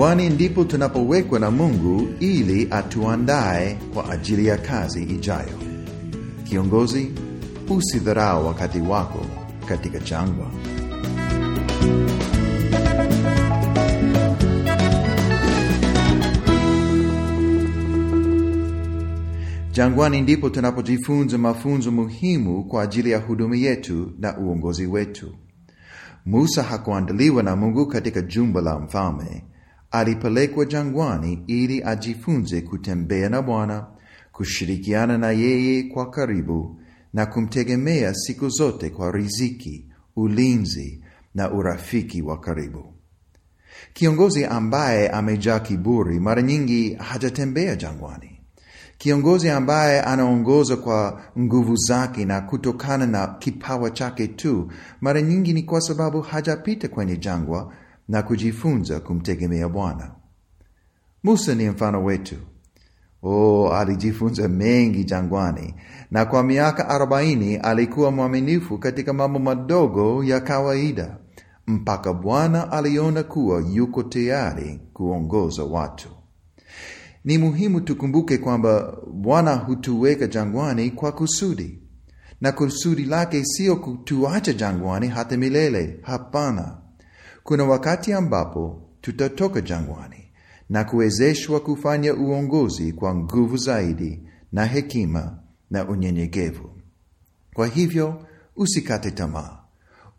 Jangwani ndipo tunapowekwa na Mungu ili atuandae kwa ajili ya kazi ijayo. Kiongozi, usidharau wakati wako katika jangwa. Jangwani ndipo tunapojifunza mafunzo muhimu kwa ajili ya huduma yetu na uongozi wetu. Musa hakuandaliwa na Mungu katika jumba la mfalme. Alipelekwa jangwani ili ajifunze kutembea na Bwana, kushirikiana na yeye kwa karibu na kumtegemea siku zote kwa riziki, ulinzi na urafiki wa karibu. Kiongozi ambaye amejaa kiburi mara nyingi hajatembea jangwani. Kiongozi ambaye anaongoza kwa nguvu zake na kutokana na kipawa chake tu, mara nyingi ni kwa sababu hajapita kwenye jangwa na kujifunza kumtegemea Bwana. Musa ni mfano wetu. Oh, alijifunza mengi jangwani, na kwa miaka arobaini alikuwa mwaminifu katika mambo madogo ya kawaida, mpaka Bwana aliona kuwa yuko tayari kuongoza watu. Ni muhimu tukumbuke kwamba Bwana hutuweka jangwani kwa kusudi, na kusudi lake sio kutuacha jangwani hata milele. Hapana, kuna wakati ambapo tutatoka jangwani na kuwezeshwa kufanya uongozi kwa nguvu zaidi na hekima na unyenyekevu. Kwa hivyo usikate tamaa.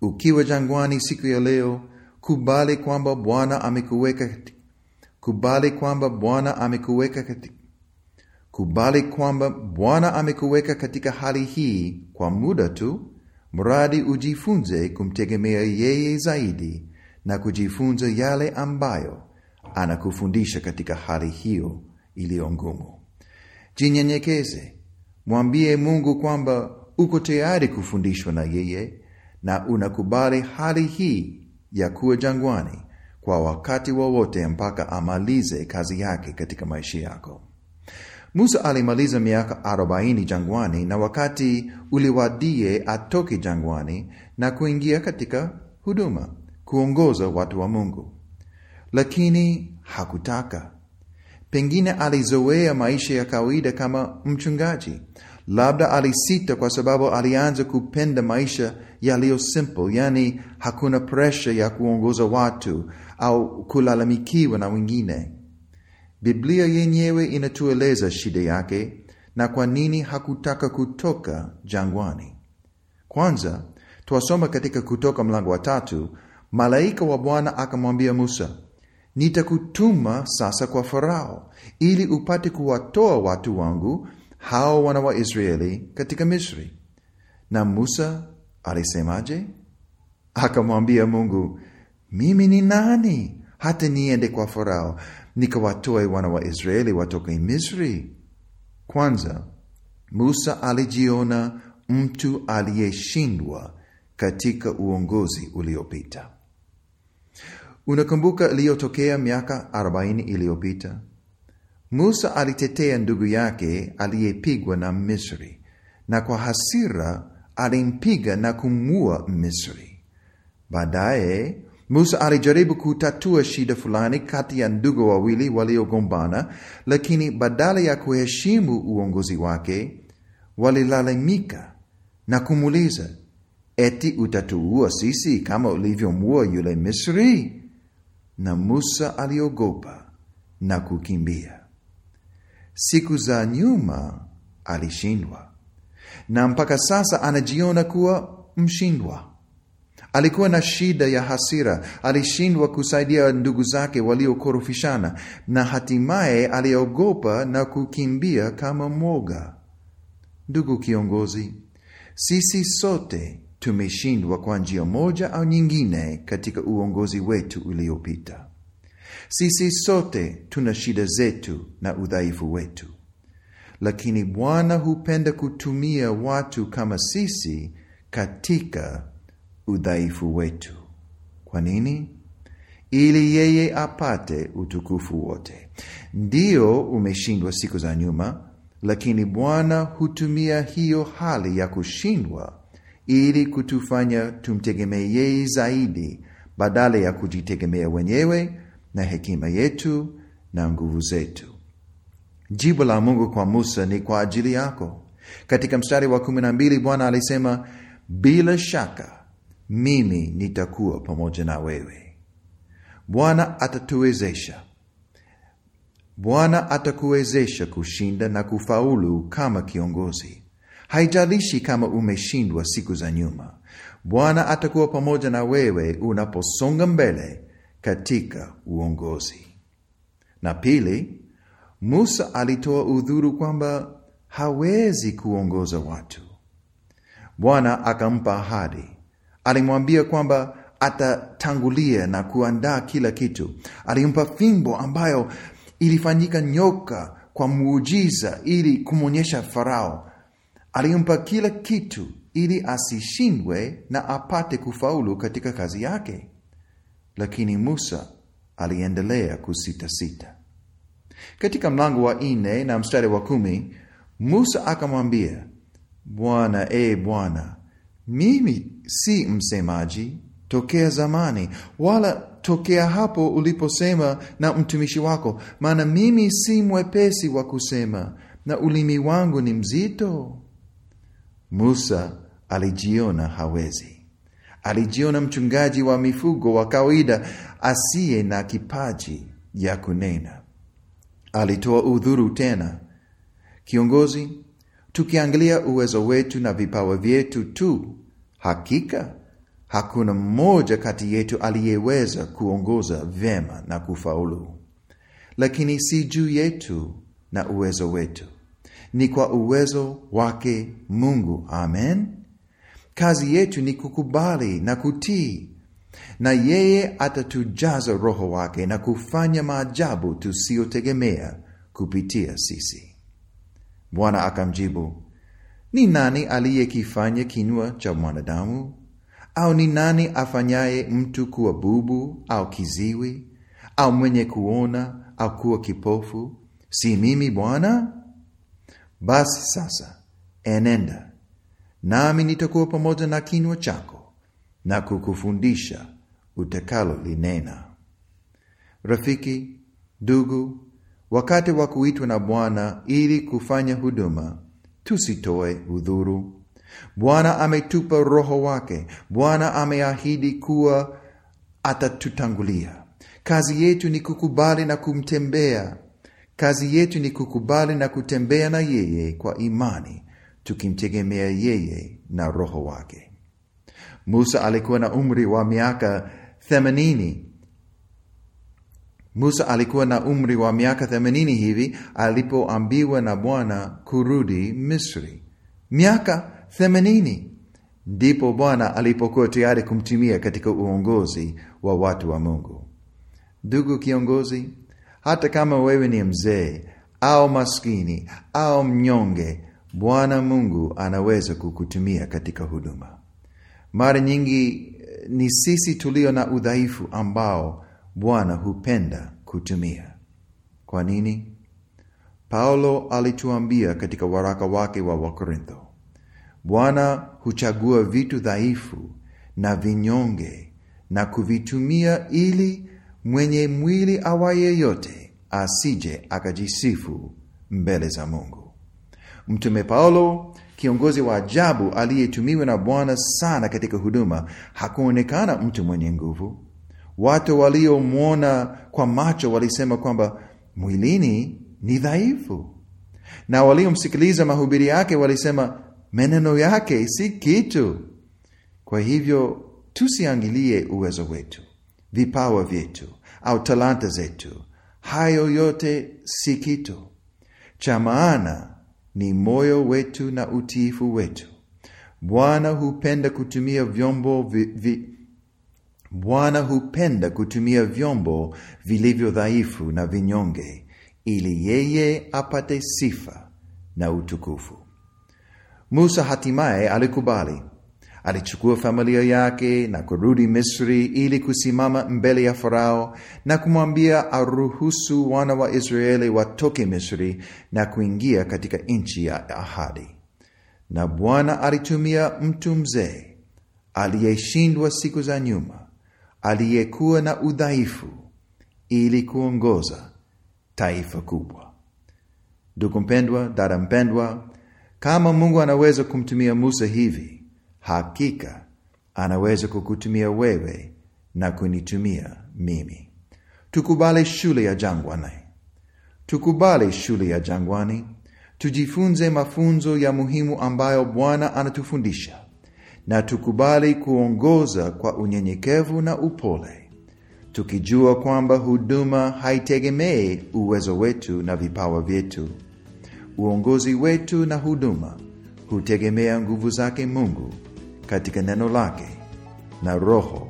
Ukiwa jangwani siku ya leo, kubali kwamba Bwana amekuweka kubali kwamba Bwana amekuweka kubali kwamba Bwana amekuweka katika hali hii kwa muda tu, mradi ujifunze kumtegemea yeye zaidi na kujifunza yale ambayo anakufundisha katika hali hiyo iliyo ngumu. Jinyenyekeze, mwambie Mungu kwamba uko tayari kufundishwa na yeye na unakubali hali hii ya kuwa jangwani kwa wakati wowote mpaka amalize kazi yake katika maisha yako. Musa alimaliza miaka arobaini jangwani, na wakati uliwadie atoke jangwani na kuingia katika huduma, kuongoza watu wa Mungu, lakini hakutaka. Pengine alizoea maisha ya kawaida kama mchungaji. Labda alisita kwa sababu alianza kupenda maisha yaliyo simple, yani hakuna presha ya kuongoza watu au kulalamikiwa na wengine. Biblia yenyewe inatueleza shida yake na kwa nini hakutaka kutoka jangwani. Kwanza twasoma katika Kutoka mlango wa tatu, malaika wa Bwana akamwambia Musa, nitakutuma sasa kwa Farao ili upate kuwatoa watu wangu hao wana wa Israeli katika Misri. Na Musa alisemaje? Akamwambia Mungu, mimi ni nani hata niende kwa Farao nikawatoe wana wa Israeli watoke Misri? Kwanza, Musa alijiona mtu aliyeshindwa katika uongozi uliopita. Unakumbuka iliyotokea miaka arobaini iliyopita? Musa alitetea ndugu yake aliyepigwa na Misri, na kwa hasira alimpiga na kumua Misri. Baadaye Musa alijaribu kutatua shida fulani kati ya ndugu wawili waliogombana, lakini badala ya kuheshimu uongozi wake, walilalamika na kumuuliza, eti utatuua sisi kama ulivyomua yule Misri? Na Musa aliogopa na kukimbia. Siku za nyuma alishindwa, na mpaka sasa anajiona kuwa mshindwa. Alikuwa na shida ya hasira, alishindwa kusaidia ndugu zake waliokorofishana, na hatimaye aliogopa na kukimbia kama mwoga. Ndugu kiongozi, sisi sote tumeshindwa kwa njia moja au nyingine katika uongozi wetu uliopita. Sisi sote tuna shida zetu na udhaifu wetu, lakini Bwana hupenda kutumia watu kama sisi katika udhaifu wetu. Kwa nini? Ili yeye apate utukufu wote. Ndiyo, umeshindwa siku za nyuma, lakini Bwana hutumia hiyo hali ya kushindwa ili kutufanya tumtegemee zaidi badala ya kujitegemea wenyewe na hekima yetu na nguvu zetu. Jibu la Mungu kwa Musa ni kwa ajili yako. Katika mstari wa kumi na mbili Bwana alisema, bila shaka mimi nitakuwa pamoja na wewe. Bwana atatuwezesha. Bwana atakuwezesha kushinda na kufaulu kama kiongozi. Haijalishi kama umeshindwa siku za nyuma, Bwana atakuwa pamoja na wewe unaposonga mbele katika uongozi. Na pili, Musa alitoa udhuru kwamba hawezi kuongoza watu. Bwana akampa ahadi. Alimwambia kwamba atatangulia na kuandaa kila kitu. Alimpa fimbo ambayo ilifanyika nyoka kwa muujiza ili kumwonyesha Farao. Alimpa kila kitu ili asishindwe na apate kufaulu katika kazi yake. Lakini Musa aliendelea kusitasita. Katika mlango wa nne na mstari wa kumi Musa akamwambia Bwana, e Bwana, mimi si msemaji tokea zamani, wala tokea hapo uliposema na mtumishi wako, maana mimi si mwepesi wa kusema na ulimi wangu ni mzito. Musa alijiona hawezi. Alijiona mchungaji wa mifugo wa kawaida asiye na kipaji ya kunena. Alitoa udhuru tena. Kiongozi, tukiangalia uwezo wetu na vipawa vyetu tu, hakika hakuna mmoja kati yetu aliyeweza kuongoza vyema na kufaulu. Lakini si juu yetu na uwezo wetu, ni kwa uwezo wake Mungu. Amen. Kazi yetu ni kukubali na kutii, na yeye atatujaza Roho wake na kufanya maajabu tusiyotegemea kupitia sisi. Bwana akamjibu, ni nani aliyekifanya kinywa cha mwanadamu? Au ni nani afanyaye mtu kuwa bubu au kiziwi au mwenye kuona au kuwa kipofu? Si mimi Bwana? Basi sasa enenda, nami nitakuwa pamoja na kinywa chako na kukufundisha utakalo linena. Rafiki, ndugu, wakati wa kuitwa na Bwana ili kufanya huduma, tusitoe udhuru. Bwana ametupa Roho wake. Bwana ameahidi kuwa atatutangulia. Kazi yetu ni kukubali na kumtembea. Kazi yetu ni kukubali na kutembea na yeye kwa imani, tukimtegemea yeye na Roho wake. Musa alikuwa na umri wa miaka themanini. Musa alikuwa na umri wa miaka themanini hivi alipoambiwa na Bwana kurudi Misri. Miaka themanini ndipo Bwana alipokuwa tayari kumtumia katika uongozi wa watu wa Mungu. Ndugu kiongozi, hata kama wewe ni mzee au maskini au mnyonge, Bwana Mungu anaweza kukutumia katika huduma. Mara nyingi ni sisi tulio na udhaifu ambao Bwana hupenda kutumia. Kwa nini? Paulo alituambia katika waraka wake wa Wakorintho, Bwana huchagua vitu dhaifu na vinyonge na kuvitumia ili mwenye mwili awaye yote asije akajisifu mbele za Mungu. Mtume Paulo, kiongozi wa ajabu aliyetumiwa na Bwana sana katika huduma, hakuonekana mtu mwenye nguvu. Watu waliomwona kwa macho walisema kwamba mwilini ni dhaifu, na waliomsikiliza mahubiri yake walisema maneno yake si kitu. Kwa hivyo tusiangilie uwezo wetu, vipawa vyetu au talanta zetu. Hayo yote si kitu. Cha maana ni moyo wetu na utiifu wetu. Bwana hupenda kutumia vyombo vi, vi, Bwana hupenda kutumia vyombo vilivyo dhaifu na vinyonge ili yeye apate sifa na utukufu. Musa hatimaye alikubali. Alichukua familia yake na kurudi Misri ili kusimama mbele ya Farao na kumwambia aruhusu wana wa Israeli watoke Misri na kuingia katika nchi ya ahadi. Na Bwana alitumia mtu mzee aliyeshindwa siku za nyuma, aliyekuwa na udhaifu, ili kuongoza taifa kubwa. Ndugu mpendwa, dada mpendwa, kama Mungu anaweza kumtumia Musa hivi, hakika anaweza kukutumia wewe na kunitumia mimi. Tukubali shule ya jangwani, tukubali shule ya jangwani, tujifunze mafunzo ya muhimu ambayo Bwana anatufundisha, na tukubali kuongoza kwa unyenyekevu na upole, tukijua kwamba huduma haitegemei uwezo wetu na vipawa vyetu. Uongozi wetu na huduma hutegemea nguvu zake Mungu katika neno lake na Roho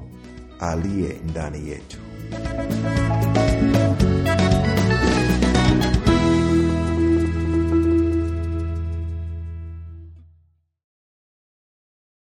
aliye ndani yetu.